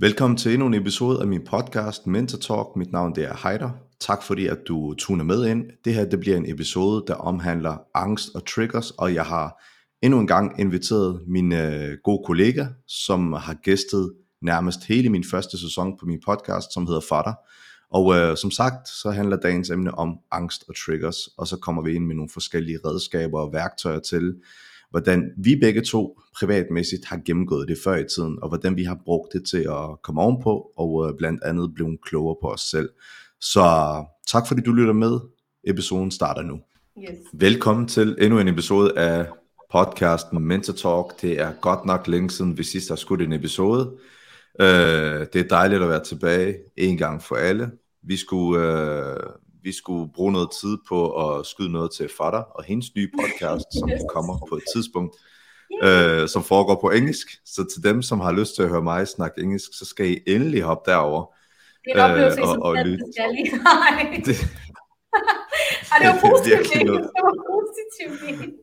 Velkommen til endnu en episode af min podcast Mentor Talk. Mit navn det er Heider. Tak fordi at du tuner med ind. Det her det bliver en episode, der omhandler angst og triggers, og jeg har endnu en gang inviteret min øh, gode kollega, som har gæstet nærmest hele min første sæson på min podcast, som hedder Fatter. Og øh, som sagt, så handler dagens emne om angst og triggers, og så kommer vi ind med nogle forskellige redskaber og værktøjer til, hvordan vi begge to privatmæssigt har gennemgået det før i tiden, og hvordan vi har brugt det til at komme ovenpå, og øh, blandt andet blive klogere på os selv. Så tak fordi du lytter med. Episoden starter nu. Yes. Velkommen til endnu en episode af podcasten Mentor Talk. Det er godt nok længe siden vi sidst har skudt en episode. Uh, det er dejligt at være tilbage en gang for alle. Vi skulle, uh, vi skulle bruge noget tid på at skyde noget til Fatter og hendes nye podcast, som kommer på et tidspunkt, uh, som foregår på engelsk. Så til dem, som har lyst til at høre mig snakke engelsk, så skal I endelig hoppe derover. Det er en oplevelse, uh, og, og lytte. det, Ej, det var positivt. det, det var positivt.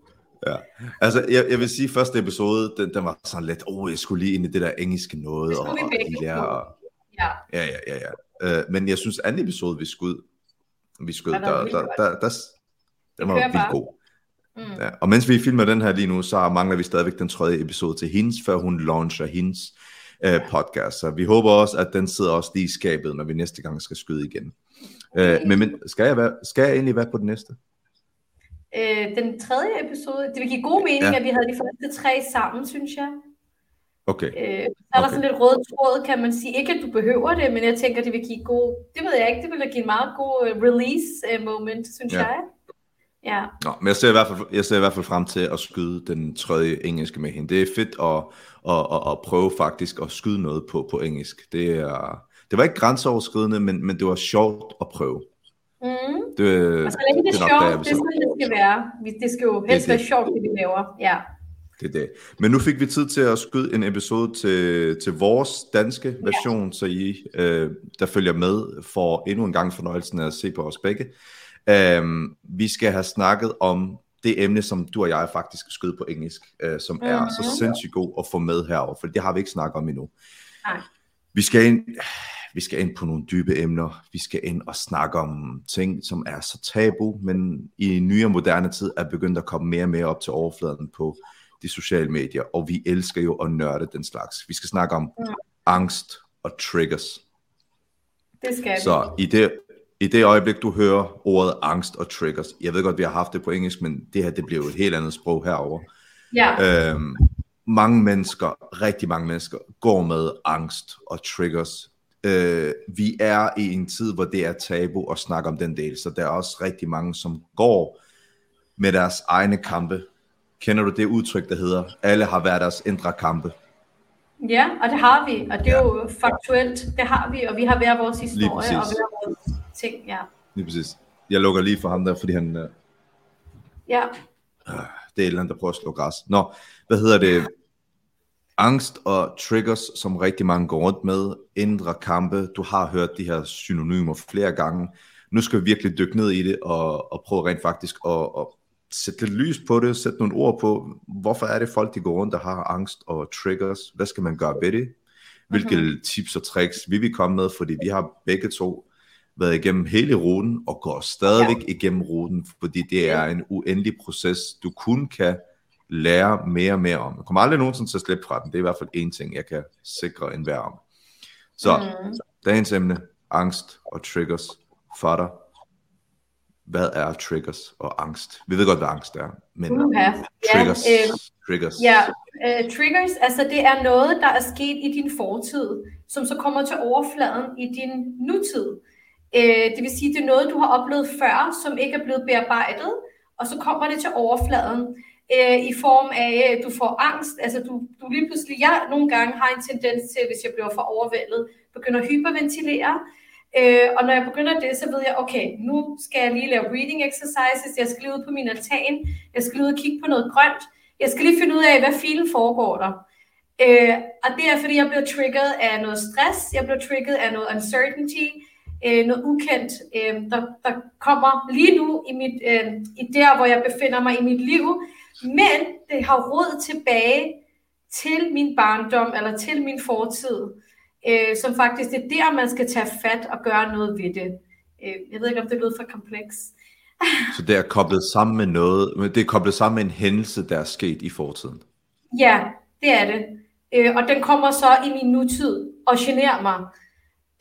Ja. Altså, jeg, jeg vil sige, at første episode, den, den var sådan lidt, åh, oh, jeg skulle lige ind i det der engelske noget, og, og lære, og, ja. ja, ja, ja, ja. Uh, men jeg synes, anden episode, vi skød, vi skød, der, der, der, der, der, den var vildt god. Mm. Ja. Og mens vi filmer den her lige nu, så mangler vi stadigvæk den tredje episode til hendes, før hun launcher hendes uh, podcast. Så vi håber også, at den sidder også lige i skabet, når vi næste gang skal skyde igen. Okay. Uh, men, men skal, jeg være, skal jeg egentlig være på den næste? øh, den tredje episode. Det vil give god mening, ja. at vi havde de første tre sammen, synes jeg. Okay. Øh, så er der okay. sådan lidt rød tråd, kan man sige. Ikke, at du behøver det, men jeg tænker, det vil give god... Det ved jeg ikke, det vil give en meget god uh, release uh, moment, synes ja. jeg. Ja. Nå, men jeg ser, i hvert fald, jeg ser i hvert fald frem til at skyde den tredje engelske med hende. Det er fedt at, at, at, at prøve faktisk at skyde noget på, på engelsk. Det, er, det var ikke grænseoverskridende, men, men det var sjovt at prøve. Mm. Det, og så længe det er, det er sjovt, det er sådan, det skal være. Det skal jo helst det, være sjovt, det vi laver. Ja. Det er det. Men nu fik vi tid til at skyde en episode til, til vores danske version, ja. så I, øh, der følger med, får endnu en gang fornøjelsen af at se på os begge. Um, vi skal have snakket om det emne, som du og jeg faktisk skød på engelsk, uh, som mm-hmm. er så sindssygt god at få med herover, for det har vi ikke snakket om endnu. Nej. Vi skal ind, vi skal ind på nogle dybe emner, vi skal ind og snakke om ting, som er så tabu, men i nyere moderne tid er begyndt at komme mere og mere op til overfladen på de sociale medier, og vi elsker jo at nørde den slags. Vi skal snakke om mm. angst og triggers. Det skal Så i det, i det øjeblik, du hører ordet angst og triggers, jeg ved godt, vi har haft det på engelsk, men det her, det bliver jo et helt andet sprog herover. Ja. Øhm, mange mennesker, rigtig mange mennesker, går med angst og triggers øh, vi er i en tid, hvor det er tabu at snakke om den del, så der er også rigtig mange, som går med deres egne kampe. Kender du det udtryk, der hedder, alle har været deres indre kampe? Ja, og det har vi, og det er ja. jo faktuelt, det har vi, og vi har hver vores historie, og hver vores ting, ja. Lige præcis. Jeg lukker lige for ham der, fordi han... Øh... Ja. Øh, det er et eller andet, der prøver at slå græs. Nå, hvad hedder det? angst og triggers, som rigtig mange går rundt med, indre kampe, du har hørt de her synonymer flere gange, nu skal vi virkelig dykke ned i det, og, og prøve rent faktisk at, at sætte lidt lys på det, sætte nogle ord på, hvorfor er det folk, de går rundt og har angst og triggers, hvad skal man gøre ved det, hvilke mm-hmm. tips og tricks vi vil komme med, fordi vi har begge to været igennem hele ruten, og går stadigvæk ja. igennem ruten, fordi det er en uendelig proces, du kun kan lære mere og mere om. Jeg kommer aldrig nogensinde til at slippe fra den. Det er i hvert fald en ting, jeg kan sikre en hver om. Så, mm. dagens emne, angst og triggers. Fatter, hvad er triggers og angst? Vi ved godt, hvad angst er, men uh-huh. triggers, ja, øh, triggers. Ja, uh, triggers, altså det er noget, der er sket i din fortid, som så kommer til overfladen i din nutid. Uh, det vil sige, det er noget, du har oplevet før, som ikke er blevet bearbejdet, og så kommer det til overfladen øh, i form af, at du får angst. Altså du, du lige pludselig, jeg nogle gange har en tendens til, hvis jeg bliver for overvældet, begynder at hyperventilere. Øh, og når jeg begynder det, så ved jeg, okay, nu skal jeg lige lave breathing exercises, jeg skal lige ud på min altan, jeg skal lige ud og kigge på noget grønt, jeg skal lige finde ud af, hvad filen foregår der. Øh, og det er, fordi jeg bliver trigget af noget stress, jeg bliver trigget af noget uncertainty, øh, noget ukendt, øh, der, der kommer lige nu i, mit, øh, i der, hvor jeg befinder mig i mit liv, men det har råd tilbage til min barndom eller til min fortid øh, som faktisk det er der, man skal tage fat og gøre noget ved det. Øh, jeg ved ikke, om det lyder for kompleks. Så det er koblet sammen med noget, men det er koblet sammen med en hændelse, der er sket i fortiden? Ja, det er det. Øh, og den kommer så i min nutid og generer mig.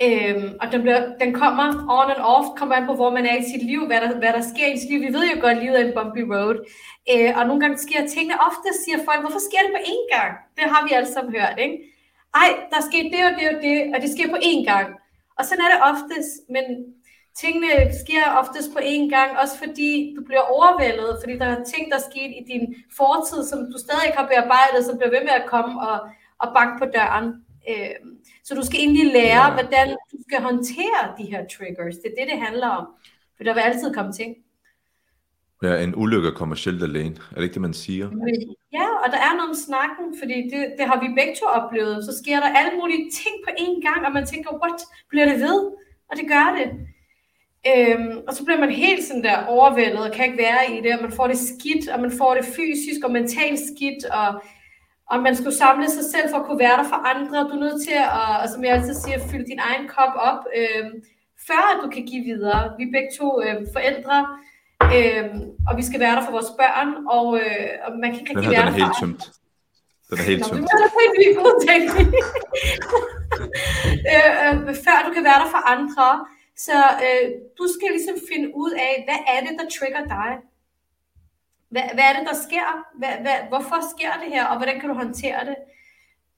Øhm, og den, bliver, den kommer on and off, kommer an på, hvor man er i sit liv, hvad der, hvad der sker i sit liv. Vi ved jo godt, at livet er en bumpy road. Øh, og nogle gange sker tingene, ofte siger folk, hvorfor sker det på én gang? Det har vi alle sammen hørt, ikke? Ej, der sker det og det og det, og det sker på én gang. Og sådan er det oftest, men tingene sker oftest på én gang, også fordi du bliver overvældet, fordi der er ting, der er sket i din fortid, som du stadig ikke har bearbejdet, som bliver ved med at komme og, og banke på døren. Øh, så du skal egentlig lære, hvordan du skal håndtere de her triggers. Det er det, det handler om. For der vil altid komme ting. Ja, en ulykke kommer sjældent alene. Er det ikke det, man siger? Ja, og der er noget om snakken, fordi det, det har vi begge to oplevet. Så sker der alle mulige ting på én gang, og man tænker, what, bliver det ved? Og det gør det. Øhm, og så bliver man helt sådan der overvældet og kan ikke være i det, og man får det skidt, og man får det fysisk og mentalt skidt, og og man skulle samle sig selv for at kunne være der for andre. Du er nødt til at, og som jeg altid siger, fylde din egen kop op, øhm, før du kan give videre. Vi er begge to øhm, forældre, øh, og vi skal være der for vores børn, og, øh, og man kan ikke rigtig være der for helt tømt. Den er helt tømt. øh, øh, før du kan være der for andre. Så øh, du skal ligesom finde ud af, hvad er det, der trigger dig? Hvad, hvad er det, der sker? Hvad, hvad, hvorfor sker det her, og hvordan kan du håndtere det?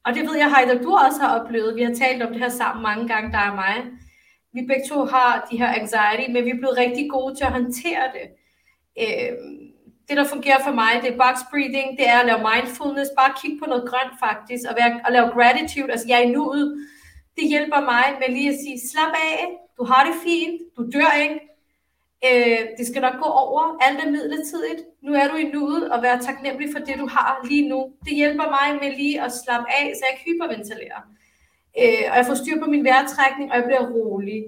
Og det ved jeg, Heider, du også har oplevet. Vi har talt om det her sammen mange gange, der er mig. Vi begge to har de her anxiety, men vi er blevet rigtig gode til at håndtere det. Øh, det, der fungerer for mig, det er box breathing, det er at lave mindfulness, bare kigge på noget grønt faktisk, og, være, og lave gratitude, altså jeg er i nuet. Det hjælper mig med lige at sige, slap af, du har det fint, du dør ikke, Øh, det skal nok gå over. Alt er midlertidigt. Nu er du i nuet og være taknemmelig for det, du har lige nu. Det hjælper mig med lige at slappe af, så jeg ikke hyperventilerer. Øh, og jeg får styr på min vejrtrækning, og jeg bliver rolig.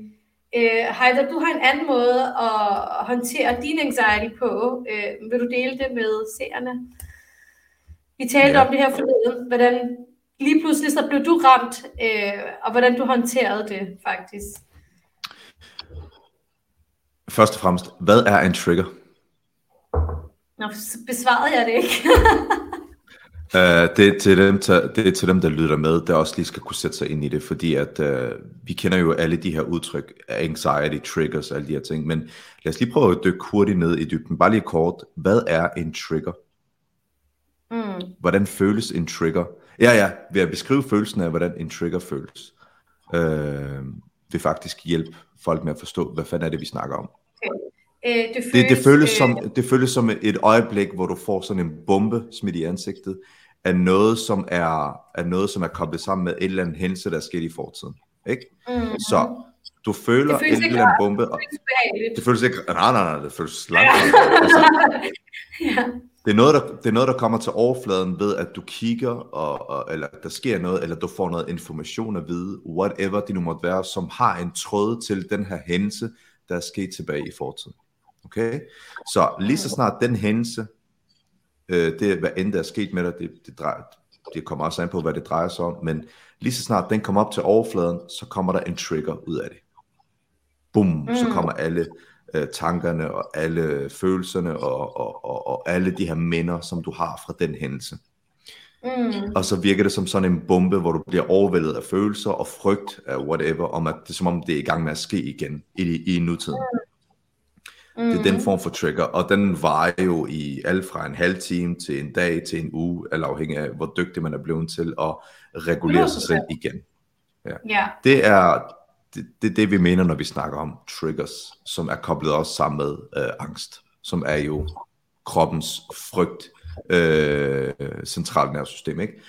Øh, Heider, du har en anden måde at håndtere din anxiety på. Øh, vil du dele det med seerne? Vi talte ja. om det her forleden, hvordan lige pludselig så blev du ramt, øh, og hvordan du håndterede det faktisk. Først og fremmest, hvad er en trigger? Nå, besvarede jeg det ikke. uh, det, er til dem, der, det er til dem, der lytter med, der også lige skal kunne sætte sig ind i det, fordi at uh, vi kender jo alle de her udtryk, anxiety, triggers, alle de her ting, men lad os lige prøve at dykke hurtigt ned i dybden. Bare lige kort, hvad er en trigger? Mm. Hvordan føles en trigger? Ja, ja, ved at beskrive følelsen af, hvordan en trigger føles, uh, vil faktisk hjælpe folk med at forstå, hvad fanden er det, vi snakker om. Øh, det, føles, det, det, føles øh, som, det føles som et øjeblik, hvor du får sådan en bombe smidt i ansigtet, af noget, som er, af noget, som er koblet sammen med et eller andet hændelse, der er sket i fortiden. Ikke? Mm-hmm. Så du føler det føles en eller anden bombe. Og, det føles det føles ikke... Nej, nej, nej, det føles langt. altså, ja. det, er noget, der, det er noget, der kommer til overfladen ved, at du kigger, og, og, eller der sker noget, eller du får noget information at vide, whatever det nu måtte være, som har en tråd til den her hændelse, der er sket tilbage i fortiden. Okay? Så lige så snart den hændelse, øh, det hvad end der er sket med dig, det, det, drejer, det kommer også an på, hvad det drejer sig om, men lige så snart den kommer op til overfladen, så kommer der en trigger ud af det. Bum, mm. så kommer alle øh, tankerne og alle følelserne og, og, og, og alle de her minder, som du har fra den hændelse. Mm. Og så virker det som sådan en bombe, hvor du bliver overvældet af følelser og frygt af whatever, om at det er som om det er i gang med at ske igen i, i nutiden. Mm. Mm. Det er den mm. form for trigger, og den varer jo i alt fra en halv time til en dag til en uge, eller afhængig af, hvor dygtig man er blevet til at regulere sig selv igen. Ja. Yeah. Det er det, det, det, vi mener, når vi snakker om triggers, som er koblet også sammen med øh, angst, som er jo kroppens frygt, øh, centralnervesystem, ikke?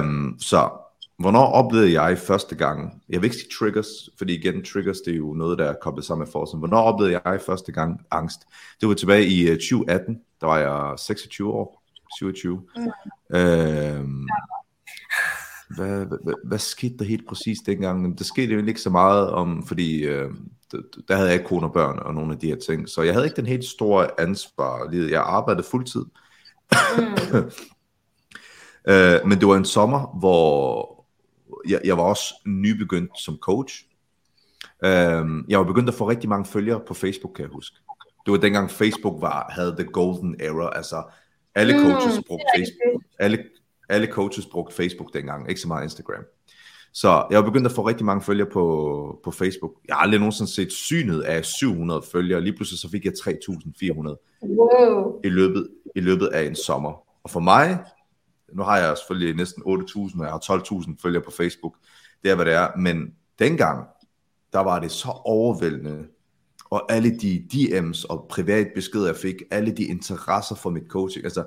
Um, så Hvornår oplevede jeg første gang, jeg vil ikke sige triggers, fordi igen, triggers det er jo noget, der er koblet sammen med forsen. Hvornår oplevede jeg første gang angst? Det var tilbage i 2018, øh, der var jeg 26 år, 27. Mm. Øhm, hvad, hvad, hvad skete der helt præcis dengang? Der skete jo ikke så meget om, fordi øh, der havde jeg ikke kone og børn og nogle af de her ting, så jeg havde ikke den helt store ansvar. Jeg arbejdede fuldtid. Mm. øh, men det var en sommer, hvor jeg, jeg var også nybegyndt som coach. Øhm, jeg var begyndt at få rigtig mange følgere på Facebook, kan jeg huske. Det var dengang Facebook var, havde the golden era, altså alle Mm, coaches det brugte Facebook. Alle, alle coaches brugte Facebook dengang, ikke så meget Instagram. Så jeg var begyndt at få rigtig mange følgere på, på Facebook. Jeg har aldrig nogensinde set synet af 700 følgere. Lige pludselig så fik jeg 3.400 Wow. i løbet, i løbet af en sommer. Og for mig, nu har jeg selvfølgelig næsten 8.000, og jeg har 12.000 følgere på Facebook. Det er, hvad det er. Men dengang, der var det så overvældende. Og alle de DM's og privat beskeder, jeg fik, alle de interesser for mit coaching. Altså,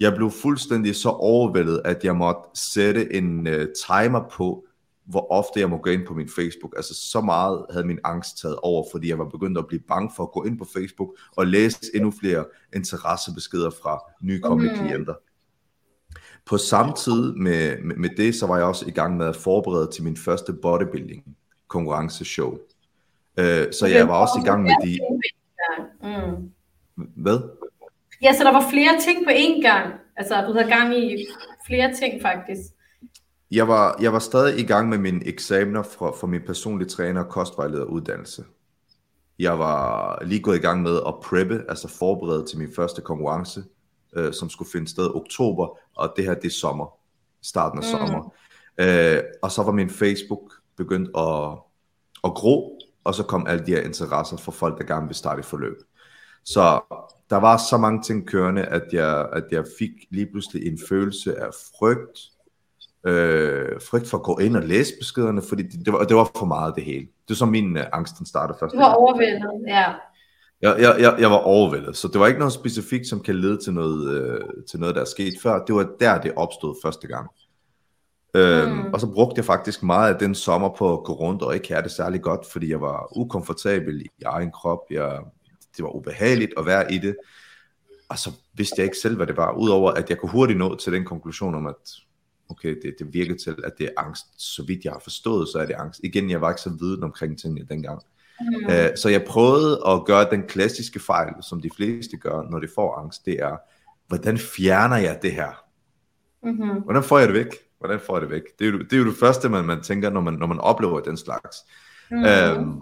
jeg blev fuldstændig så overvældet, at jeg måtte sætte en uh, timer på, hvor ofte jeg må gå ind på min Facebook. Altså så meget havde min angst taget over, fordi jeg var begyndt at blive bange for at gå ind på Facebook og læse endnu flere interessebeskeder fra nykommende Mhm. klienter. På samme tid med, med, med det, så var jeg også i gang med at forberede til min første bodybuilding konkurrenceshow. Øh, så jeg var også i gang med de... Mm. Hvad? Ja, så der var flere ting på én gang. Altså, du havde gang i flere ting, faktisk. Jeg var, jeg var stadig i gang med mine eksamener for, for min personlige træner og kostvejlederuddannelse. Jeg var lige gået i gang med at preppe, altså forberede til min første konkurrence, øh, som skulle finde sted i oktober, og det her det er sommer, starten af Mm. sommer. Øh, og så var min Facebook begyndt at, at gro, og så kom alle de her interesser for folk, der gerne vil starte et forløb. Så der var så mange ting kørende, at jeg, at jeg fik lige pludselig en følelse af frygt, øh, frygt for at gå ind og læse beskederne, fordi det, det, var, det var for meget det hele. Det er så min uh, angst, den startede først. Du var overvældet, ja. Jeg, jeg, jeg, jeg var overvældet, så det var ikke noget specifikt, som kan lede til noget, øh, til noget, der er sket før. Det var der, det opstod første gang. Øhm, Mm. Og så brugte jeg faktisk meget af den sommer på at gå rundt og ikke have det særlig godt, fordi jeg var ukomfortabel i egen krop. Jeg, det var ubehageligt at være i det. Og så vidste jeg ikke selv, hvad det var, udover at jeg kunne hurtigt nå til den konklusion om, at okay, det, det virker til, at det er angst. Så vidt jeg har forstået, så er det angst. Igen, jeg var ikke så viden omkring tingene dengang. Mm. Øh, så jeg prøvede at gøre den klassiske fejl, som de fleste gør, når de får angst, det er, hvordan fjerner jeg det her? Mm-hmm. Hvordan får jeg det væk? Hvordan får jeg det væk? Det er jo det, er jo det første, man, man tænker, når man, når man oplever den slags. Mm. Øhm,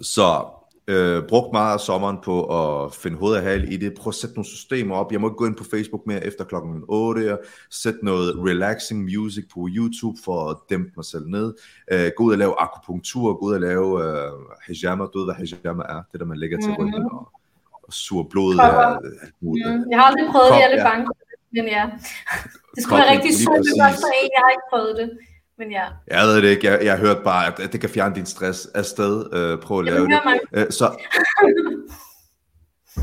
så øh, brugt meget af sommeren på at finde hoved og hale i det. Prøv at sætte nogle systemer op. Jeg må ikke gå ind på Facebook mere efter klokken 8. og Sæt noget relaxing music på YouTube for at dæmpe mig selv ned. Øh, gå ud og lave akupunktur. Gå ud og lave øh, hijama. Du ved, hvad hijama er? Det der, man lægger til ryggen og, og suger blodet Kopper. af. Mm. Jeg har aldrig prøvet det, jeg er lidt ja. bange det, men ja. Det skulle være Kobling, rigtig præcis. godt for en, jeg har ikke prøvet det. Men ja, Jeg ved det ikke. Jeg, jeg hørt bare, at, det kan fjerne din stress afsted. Øh, prøv at lave det. mig. Øh, så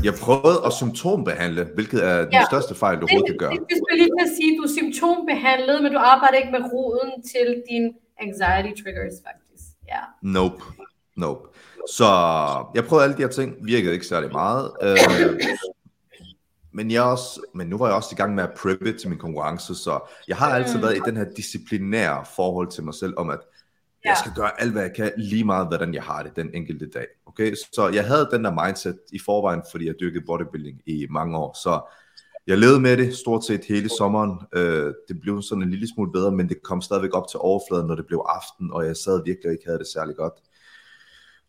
jeg prøvede at symptombehandle, hvilket er den Ja. største fejl, du Det, overhovedet kan gøre. det, skulle lige at sige, du er symptombehandlet, men du arbejder ikke med roden til dine anxiety triggers, faktisk. Ja. Nope. Nope. Så jeg prøvede alle de her ting, virkede ikke særlig meget. Øh, men, jeg også, men nu var jeg også i gang med at preppe til min konkurrence, så jeg har altid Mm. været i den her disciplinære forhold til mig selv, om at jeg Ja. skal gøre alt, hvad jeg kan, lige meget, hvordan jeg har det den enkelte dag. Okay? Så jeg havde den der mindset i forvejen, fordi jeg dyrkede bodybuilding i mange år. Så jeg levede med det stort set hele sommeren. Øh, det blev sådan en lille smule bedre, men det kom stadigvæk op til overfladen, når det blev aften, og jeg sad virkelig og ikke havde det særlig godt.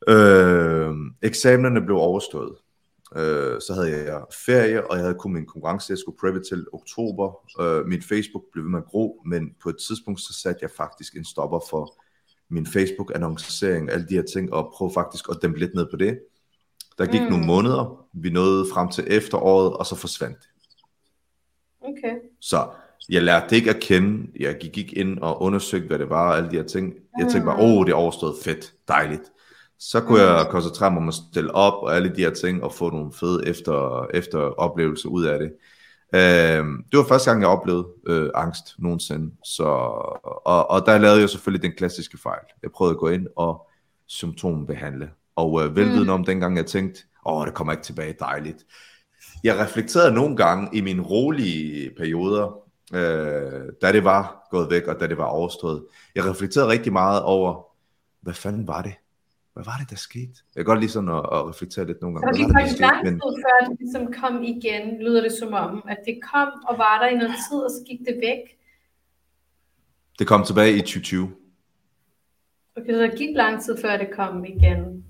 Øh, eksamenerne blev overstået. Øh, så havde jeg ferie, og jeg havde kun min konkurrence, jeg skulle preppe til oktober. Øh, min Facebook blev ved med at gro, men på et tidspunkt så satte jeg faktisk en stopper for min Facebook-annoncering, alle de her ting, og prøve faktisk at dæmpe lidt ned på det. Der gik Mm. nogle måneder, vi nåede frem til efteråret, og så forsvandt det. Okay. Så jeg lærte det ikke at kende. Jeg gik ikke ind og undersøgte, hvad det var, og alle de her ting. Jeg tænkte bare, åh, oh, det er overstået fedt, dejligt. Så kunne Mm. jeg koncentrere mig om at stille op, og alle de her ting, og få nogle fede efter, efter oplevelser ud af det. Øhm, det var første gang, jeg oplevede øh, angst nogensinde. Så, og, og der lavede jeg selvfølgelig den klassiske fejl. Jeg prøvede at gå ind og symptombehandle. Og øh, velvidende om dengang, jeg tænkte, åh, det kommer ikke tilbage, dejligt. Jeg reflekterede nogle gange i mine rolige perioder, øh, da det var gået væk, og da det var overstået. Jeg reflekterede rigtig meget over, hvad fanden var det? Hvad var det, der skete? Jeg kan godt lide sådan at, at reflektere lidt nogle Så gange. gik var det, faktisk lang tid, før det ligesom kom igen, lyder det som om, at det kom og var der i noget tid, og så gik det væk. det kom tilbage i 2020. Okay, så der gik lang tid før det kom igen.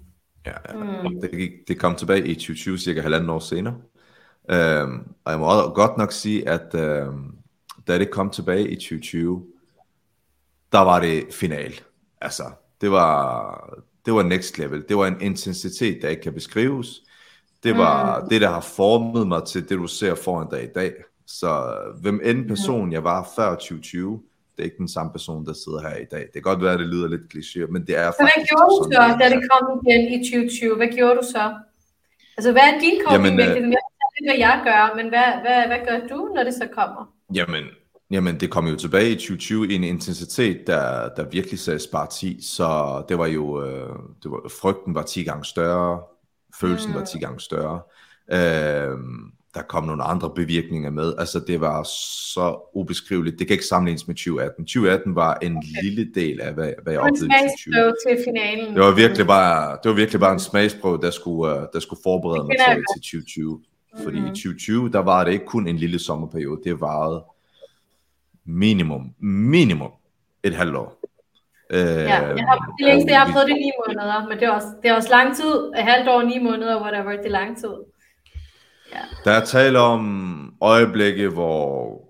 Ja, ja. Mm. Det, gik, det kom tilbage i 2020, cirka halvanden år senere. Øhm, og jeg må også godt nok sige, at øhm, da det kom tilbage i 2020, der var det final. Altså, det var, det var next level. Det var en intensitet, der ikke kan beskrives. Det var mm. det, der har formet mig til det, du ser foran dig i dag. Så hvem end person jeg var før 2020, det er ikke den samme person, der sidder her i dag. Det kan godt være, at det lyder lidt kliché, men det er så faktisk hvad gjorde du så, da det kom igen i 2020? Hvad gjorde du så? Altså, hvad er din coping Jamen, øh, Jeg hvad jeg gør, men hvad, hvad, hvad gør du, når det så kommer? Jamen, Jamen, det kom jo tilbage i 2020 i en intensitet, der, der virkelig sagde spar 10, så det var jo, øh, det var, frygten var 10 gange større, følelsen mm. var 10 gange større. Øh, der kom nogle andre bevirkninger med. Altså det var så ubeskriveligt. Det kan ikke sammenlignes med 2018. 2018 var en okay. lille del af, hvad, hvad jeg oplevede i 2020. til finalen. Det var virkelig bare, det var virkelig bare en smagsprøve, der skulle, uh, der skulle forberede mig til, til 2020. Fordi mm. i 2020, der var det ikke kun en lille sommerperiode. Det varede minimum, minimum et halvt år. Øh, ja, jeg har, det længste, jeg har prøvet det ni måneder, men det er, også, det er også lang tid. Et halvt år, ni måneder, whatever, det er lang tid. Ja. Der er tale om øjeblikke, hvor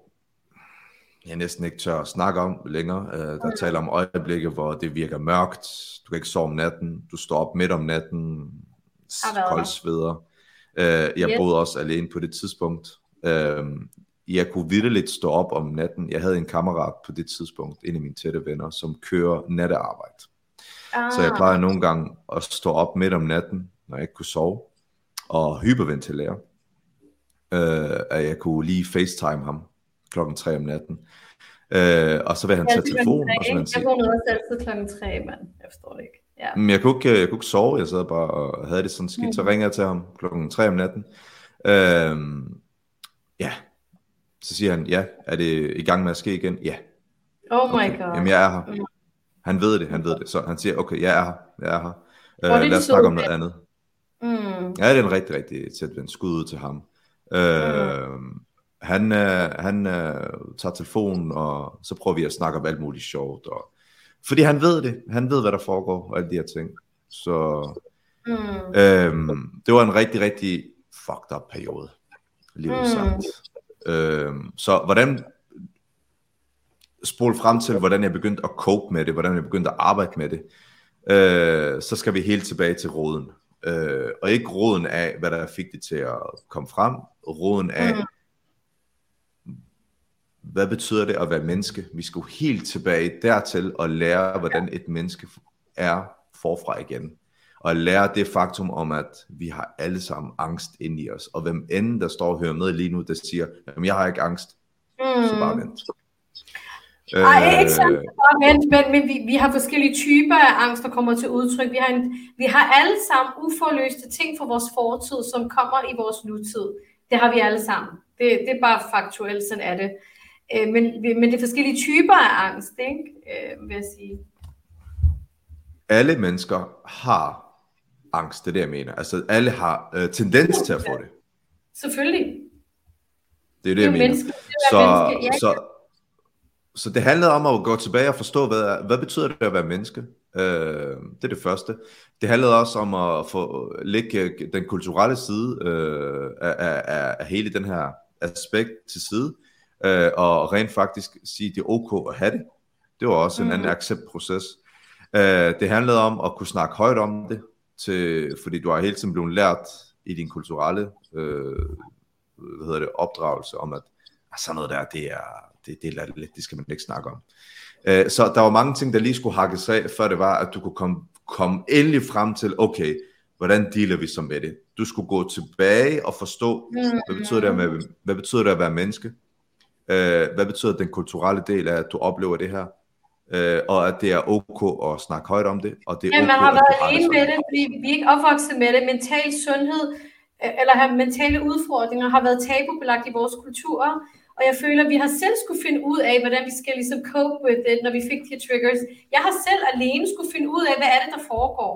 jeg næsten ikke tør at snakke om længere. Uh, der er tale om øjeblikke, hvor det virker mørkt. Du kan ikke sove om natten. Du står op midt om natten. Kold sveder. Uh, jeg yes. boede også alene på det tidspunkt. Uh, jeg kunne virkelig stå op om natten. Jeg havde en kammerat på det tidspunkt, en af mine tætte venner, som kører nattearbejde. Ah. Så jeg ah. plejer nogle gange at stå op midt om natten, når jeg ikke kunne sove, og hyperventilere øh, at jeg kunne lige facetime ham klokken 3 om natten. Øh, og så vil han tage telefonen, og så vil han sige... Jeg vågnede også altid klokken 3, mand. Jeg forstår det ikke. Ja. Men jeg kunne, ikke, jeg kunne ikke sove, jeg sad bare og havde det sådan skidt, mm. så ringede jeg til ham klokken 3 om natten. Øh, ja, så siger han, ja, er det i gang med at ske igen? Ja. Oh my okay. god. Jamen, jeg er her. Mm. Han ved det, han ved det. Så han siger, okay, jeg er her, jeg er her. Øh, lad os snakke om noget andet. Mm. Ja, det er en rigtig, rigtig tæt ven. Skud ud til ham. Øh, han øh, han øh, tager telefonen, og så prøver vi at snakke om alt muligt sjovt. Og, fordi han ved det. Han ved, hvad der foregår, og alle de her ting. Så mm. øh, det var en rigtig, rigtig fucked up periode. Lige mm. sagt. Øh, så hvordan spole frem til, hvordan jeg begyndte at cope med det, hvordan jeg begyndte at arbejde med det, øh, så skal vi helt tilbage til roden. Øh, og ikke roden af, hvad der fik det til at komme frem, roden af, mm. hvad betyder det at være menneske? Vi skulle helt tilbage dertil og lære, hvordan et menneske er forfra igen. Og lære det faktum om, at vi har alle sammen angst ind i os. Og hvem end der står og hører med lige nu, der siger, jamen jeg har ikke angst, mm. så bare vent. Nej, ikke sådan, men, men, men vi, vi har forskellige typer af angst, der kommer til udtryk. Vi har, en, vi har alle sammen uforløste ting fra vores fortid, som kommer i vores nutid. Det har vi alle sammen. Det, det er bare faktuelt, sådan er det. Øh, men, men det er forskellige typer af angst, ikke? Øh, vil jeg sige. Alle mennesker har angst, det er det, jeg mener. Altså, alle har øh, tendens til at få det. Selvfølgelig. Det er det, jeg mener. Menneske, det så, ja. så, så det handlede om at gå tilbage og forstå, hvad, hvad betyder det at være menneske? Øh, det er det første. Det handlede også om at få lægge den kulturelle side øh, af, af, af hele den her aspekt til side, øh, og rent faktisk sige, det er ok at have det. Det var også mm. en anden accept-proces. Øh, det handlede om at kunne snakke højt om det, til, fordi du har hele tiden blevet lært i din kulturelle øh, hvad hedder det, opdragelse om, at sådan noget der, det er, det, det er lidt, det skal man ikke snakke om. Øh, så der var mange ting, der lige skulle hakkes af, før det var, at du kunne komme, komme endelig frem til, okay, hvordan dealer vi så med det? Du skulle gå tilbage og forstå, hvad betyder det at være, hvad betyder det at være menneske? Øh, hvad betyder den kulturelle del af, at du oplever det her? Øh, og at det er ok at snakke højt om det, og det er Men okay, man har været alene med det, fordi vi er ikke opvokset med det. Mental sundhed, øh, eller have mentale udfordringer, har været tabubelagt i vores kulturer, og jeg føler, at vi har selv skulle finde ud af, hvordan vi skal ligesom cope with it, når vi fik de triggers. Jeg har selv alene skulle finde ud af, hvad er det, der foregår.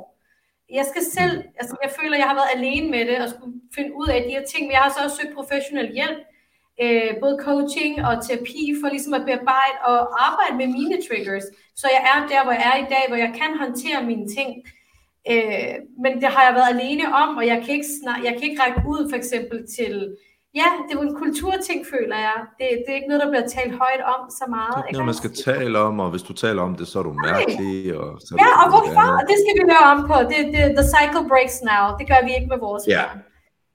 Jeg skal selv, altså jeg føler, at jeg har været alene med det, og skulle finde ud af de her ting, men jeg har så også søgt professionel hjælp. Øh, både coaching og terapi for ligesom at bearbejde og arbejde med mine triggers. Så jeg er der, hvor jeg er i dag, hvor jeg kan håndtere mine ting. Øh, men det har jeg været alene om, og jeg kan ikke, snak, jeg kan ikke række ud for eksempel til Ja, det er jo en kulturting, føler jeg. Det, det er ikke noget, der bliver talt højt om så meget. Det er noget, man skal tale om, og hvis du taler om det, så er du mærkelig. Og så ja, og hvorfor? Andet. Det skal vi høre om på. Det, det, the cycle breaks now. Det gør vi ikke med vores ja.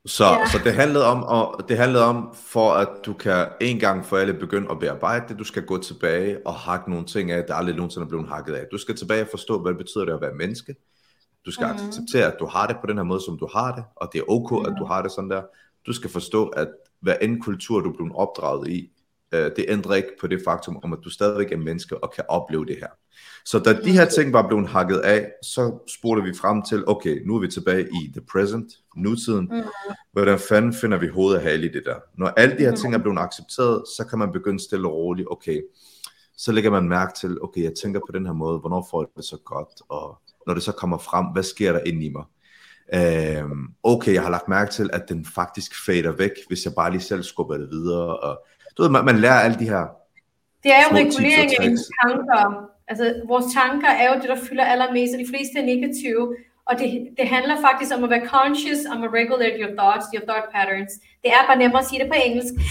Så, ja. så det handlede om, og det handlede om, for at du kan en gang for alle begynde at bearbejde det, du skal gå tilbage og hakke nogle ting af, der aldrig nogensinde er blevet hakket af. Du skal tilbage og forstå, hvad det betyder det at være menneske. Du skal mm. acceptere, at du har det på den her måde, som du har det, og det er okay, mm. at du har det sådan der. Du skal forstå, at hver end kultur, du er blevet opdraget i, øh, det ændrer ikke på det faktum, om at du stadigvæk er menneske og kan opleve det her. Så da de her ting var blevet hakket af, så spurgte vi frem til, okay, nu er vi tilbage i the present, nutiden. Mm. Hvordan fanden finder vi hovedet af i det der? Når alle de her ting er blevet accepteret, så kan man begynde stille og roligt, okay, så lægger man mærke til, okay, jeg tænker på den her måde, hvornår får jeg det så godt, og når det så kommer frem, hvad sker der inde i mig? Øhm, okay, jeg har lagt mærke til, at den faktisk fader væk, hvis jeg bare lige selv skubber det videre. Og, du ved, man, man lærer alle de her Det er jo regulering af tanker. Altså, vores tanker er jo det, der fylder allermest, og de fleste er negative. Og det, det handler faktisk om at være conscious, om at regulate your thoughts, your thought patterns. Det er bare nemmere at sige det på engelsk.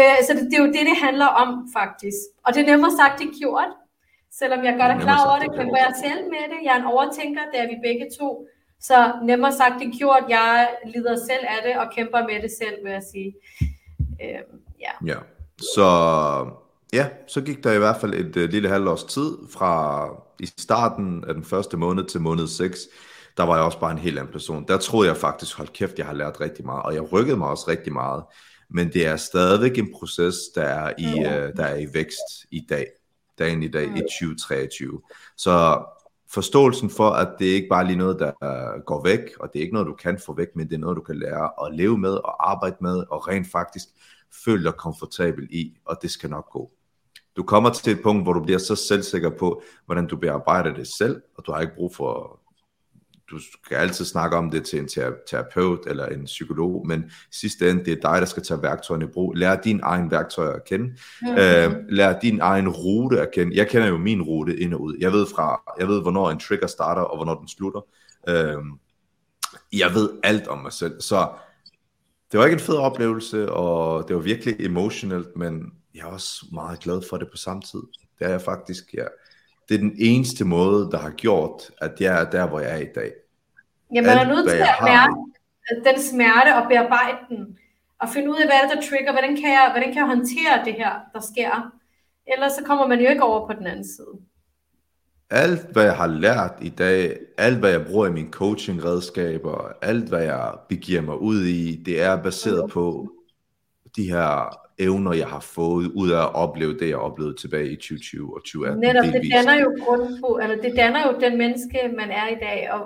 Øh, så det, det er jo det, det handler om, faktisk. Og det er nemmere sagt end gjort. Selvom jeg godt er klar over det, kæmper jeg selv med det. Jeg er en overtænker, det er vi begge to. Så nemmere sagt end gjort, jeg lider selv af det og kæmper med det selv, vil jeg sige. Øhm, ja. ja, så ja, så gik der i hvert fald et uh, lille halvt års tid fra i starten af den første måned til måned 6, der var jeg også bare en helt anden person. Der troede jeg faktisk, hold kæft, jeg har lært rigtig meget, og jeg rykkede mig også rigtig meget. Men det er stadigvæk en proces, der er i, uh, der er i vækst i dag, dagen i dag i 2023. Så forståelsen for, at det ikke bare lige noget, der uh, går væk, og det er ikke noget, du kan få væk, men det er noget, du kan lære at leve med og arbejde med, og rent faktisk føle dig komfortabel i, og det skal nok gå. Du kommer til et punkt, hvor du bliver så selvsikker på, hvordan du bearbejder det selv, og du har ikke brug for du skal altid snakke om det til en terapeut eller en psykolog, men sidste ende, det er dig, der skal tage værktøjerne i brug. Lær din egen værktøjer at kende. Mm-hmm. Øh, lær din egen rute at kende. Jeg kender jo min rute ind og ud. Jeg ved, fra, jeg ved hvornår en trigger starter, og hvornår den slutter. Øh, jeg ved alt om mig selv. Så det var ikke en fed oplevelse, og det var virkelig emotionelt, men jeg er også meget glad for det på samme tid. Det er jeg faktisk, ja det er den eneste måde, der har gjort, at jeg er der, hvor jeg er i dag. Ja, man er nødt til at mærke den smerte og bearbejde den, og finde ud af, hvad er det, der trigger, hvordan kan, jeg, hvordan kan jeg håndtere det her, der sker. Ellers så kommer man jo ikke over på den anden side. Alt, hvad jeg har lært i dag, alt, hvad jeg bruger i mine coaching-redskaber, alt, hvad jeg begiver mig ud i, det er baseret på de her evner, jeg har fået ud af at opleve det, jeg oplevede tilbage i 2020 og 2018. Netop, det danner jo grunden på, eller det danner jo den menneske, man er i dag, og,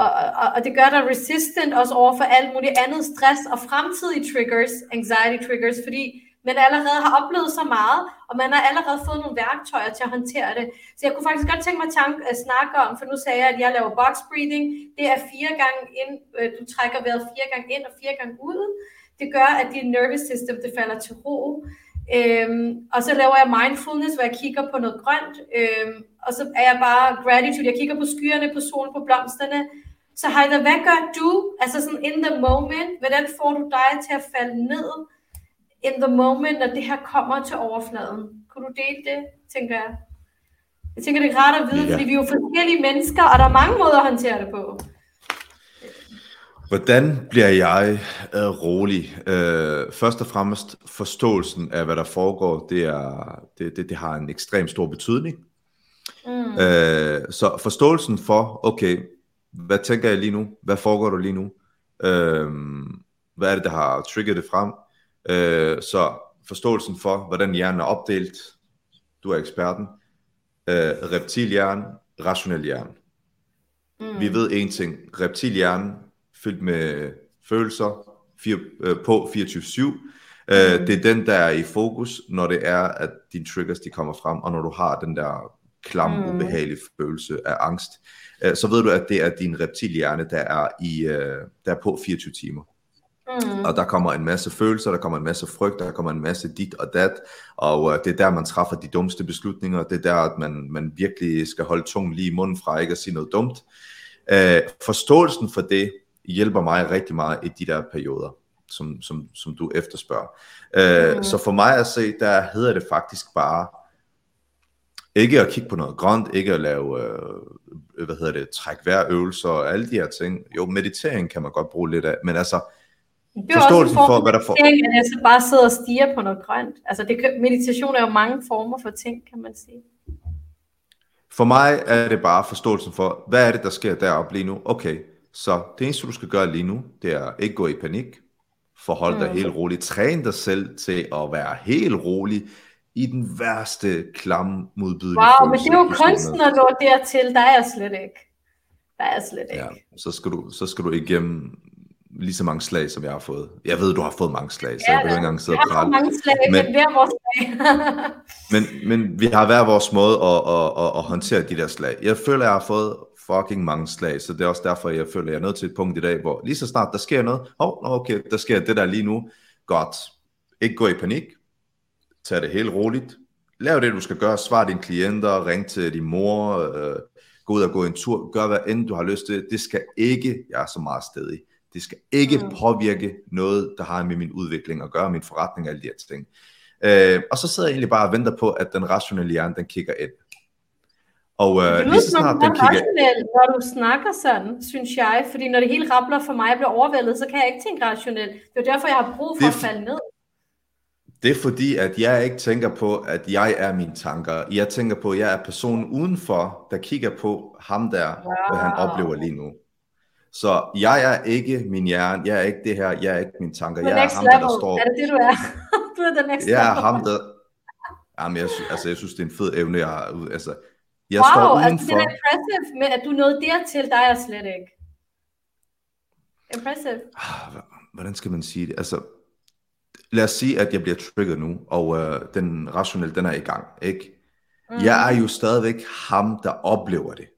og, og, og det gør dig resistant også over for alt muligt andet stress og fremtidige triggers, anxiety triggers, fordi man allerede har oplevet så meget, og man har allerede fået nogle værktøjer til at håndtere det. Så jeg kunne faktisk godt tænke mig at at snakke om, for nu sagde jeg, at jeg laver box breathing. Det er fire gange ind, øh, du trækker vejret fire gange ind og fire gange ud. Det gør, at dit nervous system det falder til ro. Øhm, og så laver jeg mindfulness, hvor jeg kigger på noget grønt. Øhm, og så er jeg bare gratitude. Jeg kigger på skyerne, på solen, på blomsterne. Så Heider, hvad gør du? Altså sådan in the moment. Hvordan får du dig til at falde ned in the moment, når det her kommer til overfladen? Kunne du dele det, tænker jeg? Jeg tænker, det er rart at vide, ja. fordi vi er jo forskellige mennesker, og der er mange måder at håndtere det på. Hvordan bliver jeg øh, rolig? Øh, først og fremmest forståelsen af, hvad der foregår, det, er, det, det, det har en ekstrem stor betydning. Mm. Øh, så forståelsen for, okay, hvad tænker jeg lige nu? Hvad foregår der lige nu? Øh, hvad er det, der har trigget det frem? Øh, så forståelsen for, hvordan hjernen er opdelt. Du er eksperten. Øh, reptilhjernen, rationel hjerne. Mm. Vi ved en ting. Reptilhjernen fyldt med følelser fire, øh, på 24-7. Mm. Øh, det er den, der er i fokus, når det er, at dine triggers de kommer frem, og når du har den der klam, mm. ubehagelige følelse af angst, øh, så ved du, at det er din reptilhjerne, der er, i, øh, der er på 24 timer. Mm. Og der kommer en masse følelser, der kommer en masse frygt, der kommer en masse dit og dat, og uh, det er der, man træffer de dummeste beslutninger, det er der, at man, man virkelig skal holde tungen lige i munden fra ikke at sige noget dumt. Uh, forståelsen for det hjælper mig rigtig meget i de der perioder, som, som, som du efterspørger. Uh, mm. Så for mig at se, der hedder det faktisk bare, ikke at kigge på noget grønt, ikke at lave, øh, hvad hedder det, træk øvelser og alle de her ting. Jo, meditering kan man godt bruge lidt af, men altså, det er forståelsen også for, hvad der får... At jeg så bare sidder og stiger på noget grønt. Altså, det, meditation er jo mange former for ting, kan man sige. For mig er det bare forståelsen for, hvad er det, der sker deroppe lige nu? Okay, så det eneste, du skal gøre lige nu, det er ikke gå i panik. Forhold dig mm. helt roligt. Træn dig selv til at være helt rolig i den værste, klam, modbydelige Wow, men det er jo nå dertil. Der er jeg slet ikke. Der er jeg slet ikke. Ja, så skal du, så skal du igennem lige så mange slag, som jeg har fået. Jeg ved, du har fået mange slag, så ja, jeg behøver ikke engang sidde og prale. mange slag, men, men hver vores slag. men, men vi har hver vores måde at, at, at, at håndtere de der slag. Jeg føler, jeg har fået fucking mange slag, så det er også derfor, jeg føler, jeg er nødt til et punkt i dag, hvor lige så snart der sker noget, oh, okay, der sker det der lige nu, godt. Ikke gå i panik, tag det helt roligt, lav det, du skal gøre, svar dine klienter, ring til din mor, øh, gå ud og gå en tur, gør hvad end du har lyst til. Det skal ikke, jeg er så meget stedig, det skal ikke mm. påvirke noget, der har med min udvikling at gøre, min forretning og alle de her ting. Øh, og så sidder jeg egentlig bare og venter på, at den rationelle hjerne, den kigger ind. Og øh, lige så snart den kigger... rationel, når du snakker sådan, synes jeg, fordi når det hele rappler for mig og bliver overvældet, så kan jeg ikke tænke rationelt. Det er derfor, jeg har brug for det, at falde ned. Det er fordi, at jeg ikke tænker på, at jeg er mine tanker. Jeg tænker på, at jeg er personen udenfor, der kigger på ham der, wow. hvad han oplever lige nu. Så jeg er ikke min hjerne, jeg er ikke det her, jeg er ikke mine tanker, jeg er ham, level. der står... Er det det, du er? du er the next jeg er ham, der... Jamen, jeg, altså, jeg synes, det er en fed evne, jeg har. Altså, jeg wow, står udenfor... altså det er impressive, men at du nåede dertil, der er jeg slet ikke. Impressive. Ah, hvordan skal man sige det? Altså, lad os sige, at jeg bliver trigget nu, og øh, den rationelle, den er i gang, ikke? Mm. Jeg er jo stadigvæk ham, der oplever det.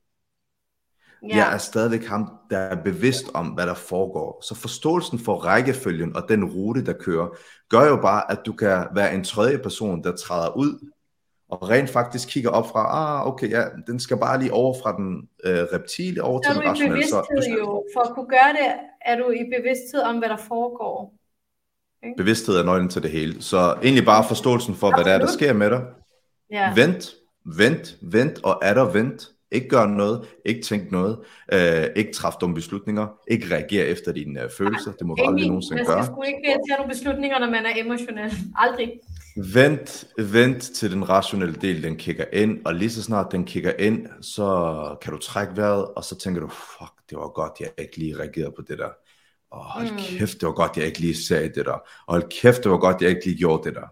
Yeah. Jeg er stadigvæk ham, der er bevidst om, hvad der foregår. Så forståelsen for rækkefølgen og den rute, der kører, gør jo bare, at du kan være en tredje person, der træder ud og rent faktisk kigger op fra, ah, okay, ja, den skal bare lige over fra den øh, reptile over til den rationelle. Så er du i bevidsthed jo. For at kunne gøre det, er du i bevidsthed om, hvad der foregår. Okay. Bevidsthed er nøglen til det hele. Så egentlig bare forståelsen for, Absolut. hvad der er, der sker med dig. Ja. Vent, vent, vent, og er der vent, ikke gøre noget, ikke tænke noget, øh, ikke træffe dumme beslutninger, ikke reagere efter dine øh, følelser. Det må du aldrig nogensinde gøre. Man skal ikke tage nogle beslutninger, når man er emotionel. Aldrig. Vent, vent til den rationelle del, den kigger ind, og lige så snart den kigger ind, så kan du trække vejret, og så tænker du, fuck, det var godt, jeg ikke lige reagerede på det der. Og hold mm. kæft, det var godt, jeg ikke lige sagde det der. Og hold kæft, det var godt, jeg ikke lige gjorde det der.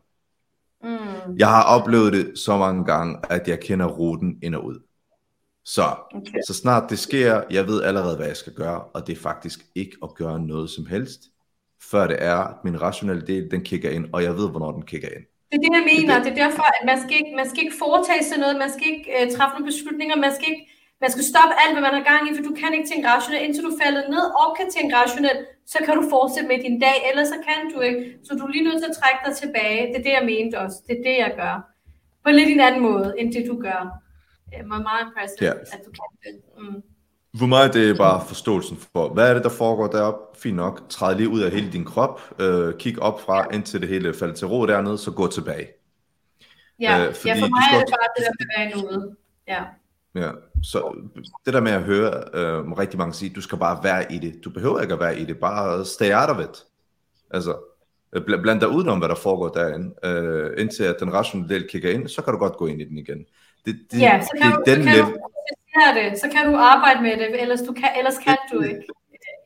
Mm. Jeg har oplevet det så mange gange, at jeg kender ruten ind og ud. Så, okay. så snart det sker, jeg ved allerede, hvad jeg skal gøre, og det er faktisk ikke at gøre noget som helst, før det er, at min rationelle del, den kigger ind, og jeg ved, hvornår den kigger ind. Det er det, jeg mener. Det, det er derfor, at man skal ikke, man skal ikke foretage sig noget, man skal ikke uh, træffe nogle beslutninger, man skal ikke man skal stoppe alt, hvad man har gang i, for du kan ikke tænke rationelt. Indtil du falder ned og kan tænke rationelt, så kan du fortsætte med din dag, ellers så kan du ikke. Så du er lige nødt til at trække dig tilbage. Det er det, jeg mente også. Det er det, jeg gør. På lidt en anden måde, end det du gør er meget impressive, ja. at du kan det. Mm. For mig det er bare forståelsen for, hvad er det, der foregår deroppe? Fint nok. Træd lige ud af hele din krop. Øh, kig op fra, indtil det hele falder til ro dernede, så gå tilbage. Ja, øh, fordi ja for mig er det bare det der med at være nuet. Ja. Ja, så det der med at høre øh, rigtig mange sige, du skal bare være i det. Du behøver ikke at være i det, bare stay out of it. Altså, øh, bl- bland dig udenom, hvad der foregår derinde. Øh, indtil at den rationelle del kigger ind, så kan du godt gå ind i den igen. Det, det, ja, så kan, det, du, den så kan du det, så kan du arbejde med det, ellers, du kan, ellers kan det, du ikke.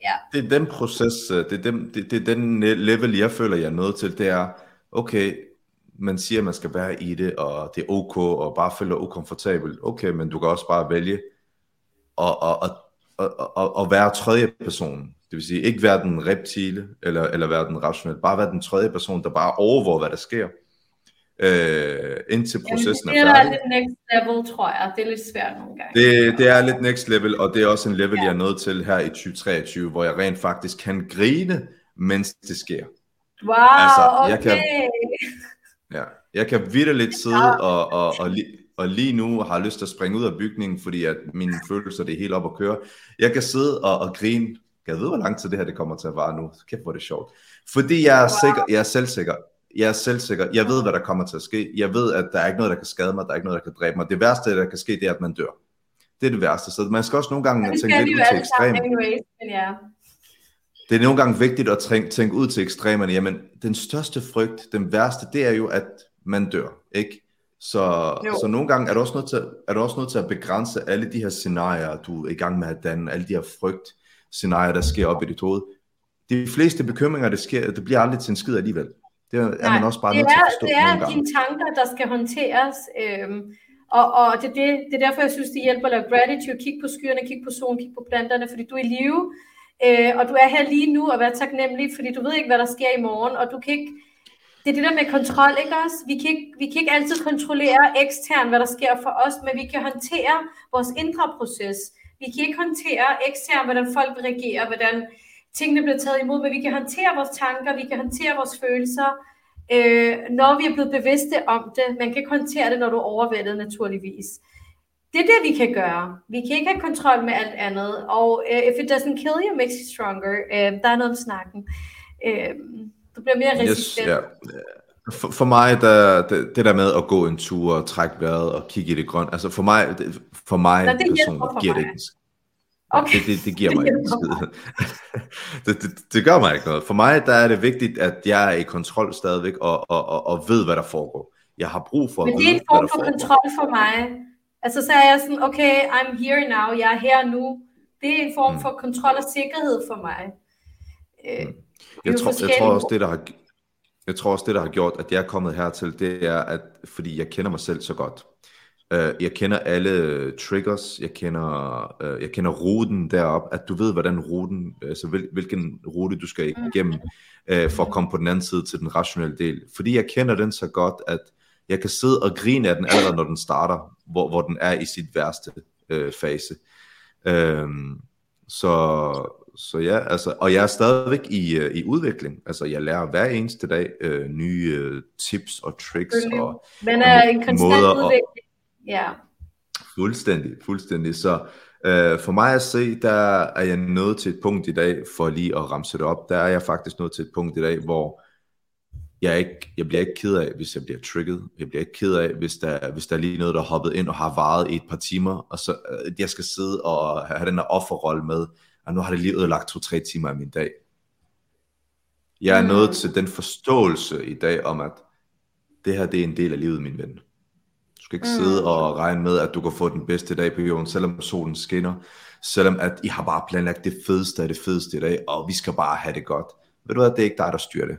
Ja. Det er den proces, øh, det er den, det, det er den level, jeg føler, jeg er nødt til, det er, okay, man siger, at man skal være i det, og det er ok, og bare føle dig ukomfortabel. Okay, men du kan også bare vælge at, at, at, at, at, at være tredje person. Det vil sige, ikke være den reptile, eller, eller være den rationelle, bare være den tredje person, der bare overvåger, hvad der sker øh, indtil processen Jamen, det er, er færdig. Det er lidt next level, tror jeg. Det er lidt svært nogle gange. Det, det er lidt next level, og det er også en level, ja. jeg er nået til her i 2023, hvor jeg rent faktisk kan grine mens det sker. Wow, Altså, okay. jeg kan- Ja, jeg kan vidderligt sidde og, og, og, li- og lige nu har lyst til at springe ud af bygningen, fordi at mine følelser det er helt op at køre. Jeg kan sidde og, og grine. Jeg vide, hvor lang tid det her det kommer til at vare nu? Kæft, hvor er det sjovt. Fordi jeg er Wow. sikker, jeg er selvsikker. Jeg er selvsikker. Jeg ved, hvad der kommer til at ske. Jeg ved, at der er ikke noget, der kan skade mig. Der er ikke noget, der kan dræbe mig. Det værste, der kan ske, det er, at man dør. Det er det værste. Så man skal også nogle gange Ja, tænke lidt ud til alle sammen ekstrem. anyways, men ja. Det er nogle gange vigtigt at tænke, tænke ud til ekstremerne. Jamen, den største frygt, den værste, det er jo, at man dør, ikke? Så, Jo. så nogle gange er du, også nødt til, er du også nødt til at begrænse alle de her scenarier, du er i gang med at danne, alle de her frygt scenarier, der sker op i dit hoved. De fleste bekymringer, det sker, det bliver aldrig til en skid alligevel. Det er, er man også bare det nødt til at forstå det er dine tanker, der skal håndteres. Øhm, og og det, det, det er derfor, jeg synes, det hjælper at lave gratitude. Kig på skyerne, kig på solen, kig på planterne, fordi du er i live. Øh, og du er her lige nu og vær taknemmelig, fordi du ved ikke, hvad der sker i morgen. Og du kan ikke... Det er det der med kontrol, ikke også? Vi kan ikke, vi kan ikke altid kontrollere ekstern, hvad der sker for os, men vi kan håndtere vores indre proces. Vi kan ikke håndtere ekstern, hvordan folk reagerer, hvordan tingene bliver taget imod, men vi kan håndtere vores tanker, vi kan håndtere vores følelser, øh, når vi er blevet bevidste om det. Man kan ikke håndtere det, når du er overvældet, naturligvis. Det er det, vi kan gøre. Vi kan ikke have kontrol med alt andet. Og uh, if it doesn't kill you, makes you stronger. Uh, der er noget om snakken. Uh, du bliver mere Yes, resistent. ja. For, for mig, der, det, det der med at gå en tur og trække vejret og kigge i det grønne, altså for mig, det, for mig Nå, det personligt, for giver det mig. ikke en skid. Okay. Det, det, det giver mig ikke skid. det, det, det gør mig ikke noget. For mig der er det vigtigt, at jeg er i kontrol stadigvæk og, og, og, og ved, hvad der foregår. Jeg har brug for at Men det er en form for kontrol for mig. Altså så er jeg sådan, okay, I'm here now, jeg er her nu. Det er en form Mm. for kontrol og sikkerhed for mig. Øh, Jeg jo tror, jeg tror også, det der har jeg tror også, det der har gjort, at jeg er kommet hertil, det er, at fordi jeg kender mig selv så godt. Uh, jeg kender alle triggers, jeg kender, uh, jeg kender ruten derop, at du ved, hvordan ruten, altså hvil, hvilken rute du skal igennem, uh, for at komme på den anden side til den rationelle del. Fordi jeg kender den så godt, at jeg kan sidde og grine af den allerede, når den starter, hvor, hvor den er i sit værste uh, fase. Um, så, så ja, altså, og jeg er stadigvæk i, uh, i udvikling. Altså, jeg lærer hver eneste dag uh, nye uh, tips og tricks og Man er en konstant måder udvikling. Ja. Fuldstændig, fuldstændig. Så øh, for mig at se, der er jeg nået til et punkt i dag, for lige at ramse det op, der er jeg faktisk nået til et punkt i dag, hvor jeg, ikke, jeg bliver ikke ked af, hvis jeg bliver trigget. Jeg bliver ikke ked af, hvis der, hvis der er lige noget, der er hoppet ind og har varet i et par timer, og så øh, jeg skal sidde og have den der offerrolle med, og nu har det lige ødelagt to-tre timer af min dag. Jeg er Mm. nået til den forståelse i dag om, at det her det er en del af livet, min ven. Du skal ikke Mm. mm. sidde og regne med, at du kan få den bedste dag på jorden, selvom solen skinner, selvom at I har bare planlagt det fedeste af det fedeste i dag, og vi skal bare have det godt. Ved du hvad, det er ikke dig, der styrer det.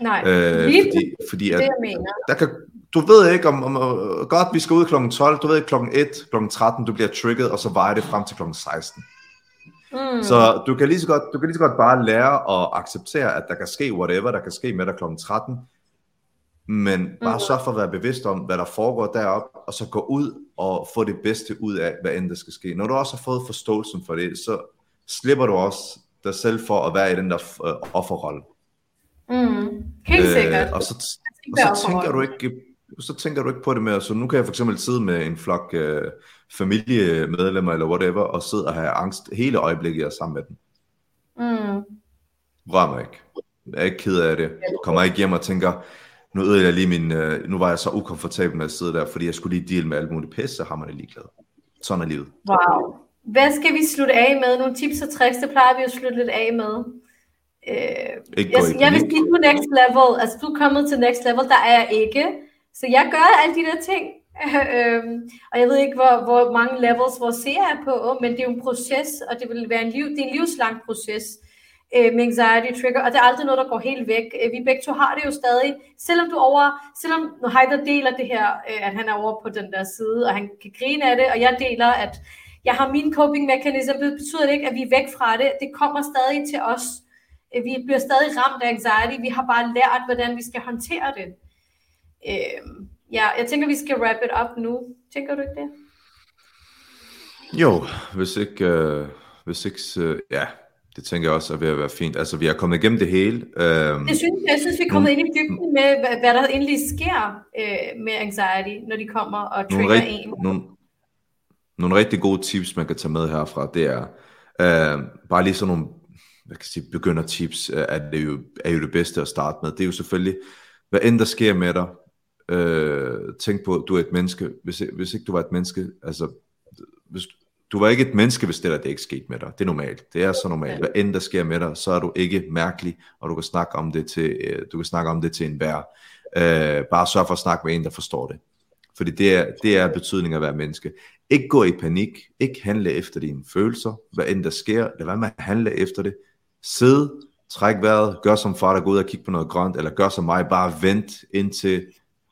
Nej, Øh, lige fordi, fordi det at, jeg mener. der kan, du ved ikke om, om uh, godt, vi skal ud kl. 12, du ved ikke kl. 1, kl. 13, du bliver trigget, og så vejer det frem til kl. 16. Mm. Så du kan, lige så godt, du kan lige så godt bare lære at acceptere, at der kan ske whatever, der kan ske med dig kl. 13, men bare Mhm. sørg for at være bevidst om, hvad der foregår deroppe, og så gå ud og få det bedste ud af, hvad end der skal ske. Når du også har fået forståelsen for det, så slipper du også dig selv for at være i den der øh, offerrolle. Mm. Helt sikkert. og så, og så tænker du ikke så tænker du ikke på det mere. Så nu kan jeg for eksempel sidde med en flok øh, familiemedlemmer eller whatever, og sidde og have angst hele øjeblikket, jeg er sammen med dem. Mm. Rør mig ikke. Jeg er ikke ked af det. Kommer ikke hjem og tænker, nu ødelagde jeg lige min, øh, nu var jeg så ukomfortabel med at sidde der, fordi jeg skulle lige deal med alt muligt pis, så har man det ligeglad. Sådan er livet. Wow. Hvad skal vi slutte af med? Nogle tips og tricks, det plejer vi at slutte lidt af med. Øh, Ikke jeg, jeg vil sige, du er next level. Altså, du er kommet til next level. Der er jeg ikke. Så jeg gør alle de der ting. øhm, og jeg ved ikke, hvor, hvor mange levels vores seer er på, men det er jo en proces, og det vil være en, liv, det er en livslang proces øh, med anxiety trigger, og det er aldrig noget, der går helt væk. Øh, vi begge to har det jo stadig, selvom du over, selvom når Heider deler det her, øh, at han er over på den der side, og han kan grine af det, og jeg deler, at jeg har min coping mechanism, det betyder det ikke, at vi er væk fra det. Det kommer stadig til os. Øh, vi bliver stadig ramt af anxiety. Vi har bare lært, hvordan vi skal håndtere det. Øh, ja, jeg tænker, vi skal wrap it up nu. Tænker du ikke det? Jo, hvis ikke, øh, hvis ikke, øh, ja, det tænker jeg også er ved at være fint. Altså, vi har kommet igennem det hele. Øhm, det synes jeg. Jeg synes, vi er kommet mm. ind i dybden med, hvad, hvad der egentlig sker øh, med anxiety, når de kommer og trigger nogle rigt, en. Nogle, nogle rigtig gode tips, man kan tage med herfra, det er øh, bare lige sådan nogle hvad kan jeg sige, begynder tips, øh, er, det jo, er jo det bedste at starte med. Det er jo selvfølgelig, hvad end der sker med dig, øh, tænk på, at du er et menneske. Hvis, hvis ikke du var et menneske, altså, hvis, du var ikke et menneske, hvis det der det ikke skete med dig. Det er normalt. Det er så normalt. Hvad end der sker med dig, så er du ikke mærkelig, og du kan snakke om det til, øh, du kan snakke om det til enhver. Øh, bare sørg for at snakke med en, der forstår det. Fordi det er, det er betydning at være menneske. Ikke gå i panik. Ikke handle efter dine følelser. Hvad end der sker, lad være med at handle efter det. Sid, træk vejret, gør som far, der går ud og kigge på noget grønt, eller gør som mig, bare vent indtil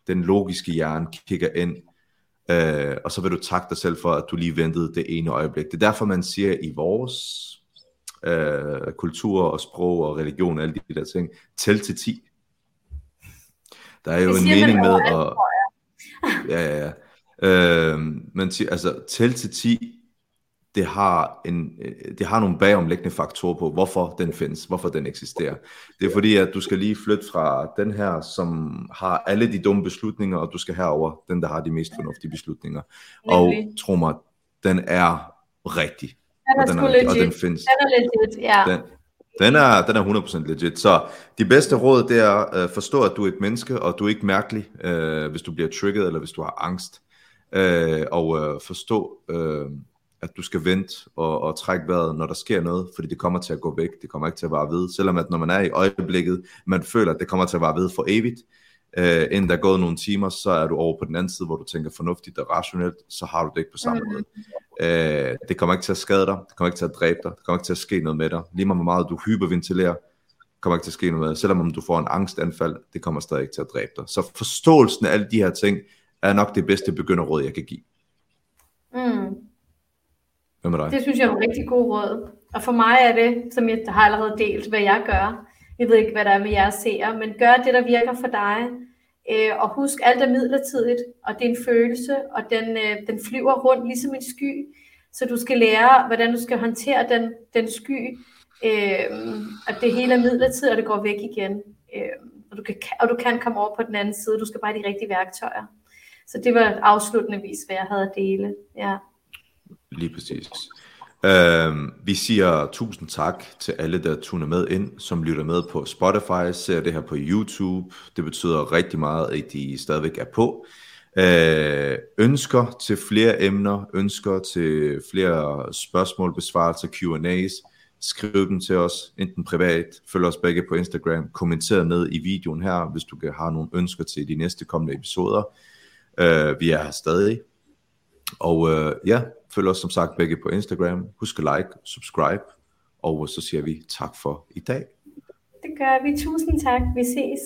den logiske hjerne kigger ind, øh, og så vil du takke dig selv for, at du lige ventede det ene øjeblik. Det er derfor, man siger i vores øh, kultur og sprog og religion og alle de der ting, tæl til 10. Der er jo en mening med at... Ja, ja, ja. Øh, men altså, tæl til 10 det har, en, det har nogle bagomlæggende faktorer på, hvorfor den findes, hvorfor den eksisterer. Det er fordi, at du skal lige flytte fra den her, som har alle de dumme beslutninger, og du skal herover den, der har de mest fornuftige beslutninger. Og tro mig, den er rigtig. Den er, og den er, legit. Og den findes. Den er legit, ja. Den, den er, den er 100% legit. Så de bedste råd, det er at uh, forstå, at du er et menneske, og du er ikke mærkelig, uh, hvis du bliver trigget, eller hvis du har angst. Uh, og uh, forstå, uh, at du skal vente og, og trække vejret, når der sker noget, fordi det kommer til at gå væk, det kommer ikke til at vare ved, selvom at når man er i øjeblikket, man føler, at det kommer til at vare ved for evigt, øh, inden der er gået nogle timer, så er du over på den anden side, hvor du tænker fornuftigt og rationelt, så har du det ikke på samme mm. måde. Øh, det kommer ikke til at skade dig, det kommer ikke til at dræbe dig, det kommer ikke til at ske noget med dig, lige meget hvor meget du hyperventilerer, kommer ikke til at ske noget med dig, selvom om du får en angstanfald, det kommer stadig ikke til at dræbe dig. Så forståelsen af alle de her ting, er nok det bedste begynderråd, jeg kan give. Mm. Hvad med dig? Det synes jeg er en rigtig god råd. Og for mig er det, som jeg har allerede delt, hvad jeg gør. Jeg ved ikke, hvad der er med jeres seere, men gør det, der virker for dig. Øh, og husk, alt er midlertidigt, og det er en følelse, og den, øh, den flyver rundt ligesom en sky. Så du skal lære, hvordan du skal håndtere den, den sky, øh, at det hele er midlertidigt, og det går væk igen. Øh, og, du kan, og du kan komme over på den anden side. Du skal bare have de rigtige værktøjer. Så det var afslutningsvis, hvad jeg havde at dele. Ja. Lige præcis. Uh, vi siger tusind tak til alle, der tuner med ind, som lytter med på Spotify, ser det her på YouTube. Det betyder rigtig meget, at de stadigvæk er på. Uh, ønsker til flere emner, ønsker til flere spørgsmål, besvarelser, Q&A's, skriv dem til os, enten privat, følg os begge på Instagram, kommenter ned i videoen her, hvis du har nogle ønsker til de næste kommende episoder. Uh, vi er her stadig. Og uh, ja, Følg os som sagt begge på Instagram. Husk at like, subscribe. Og så siger vi tak for i dag. Det gør vi. Tusind tak. Vi ses.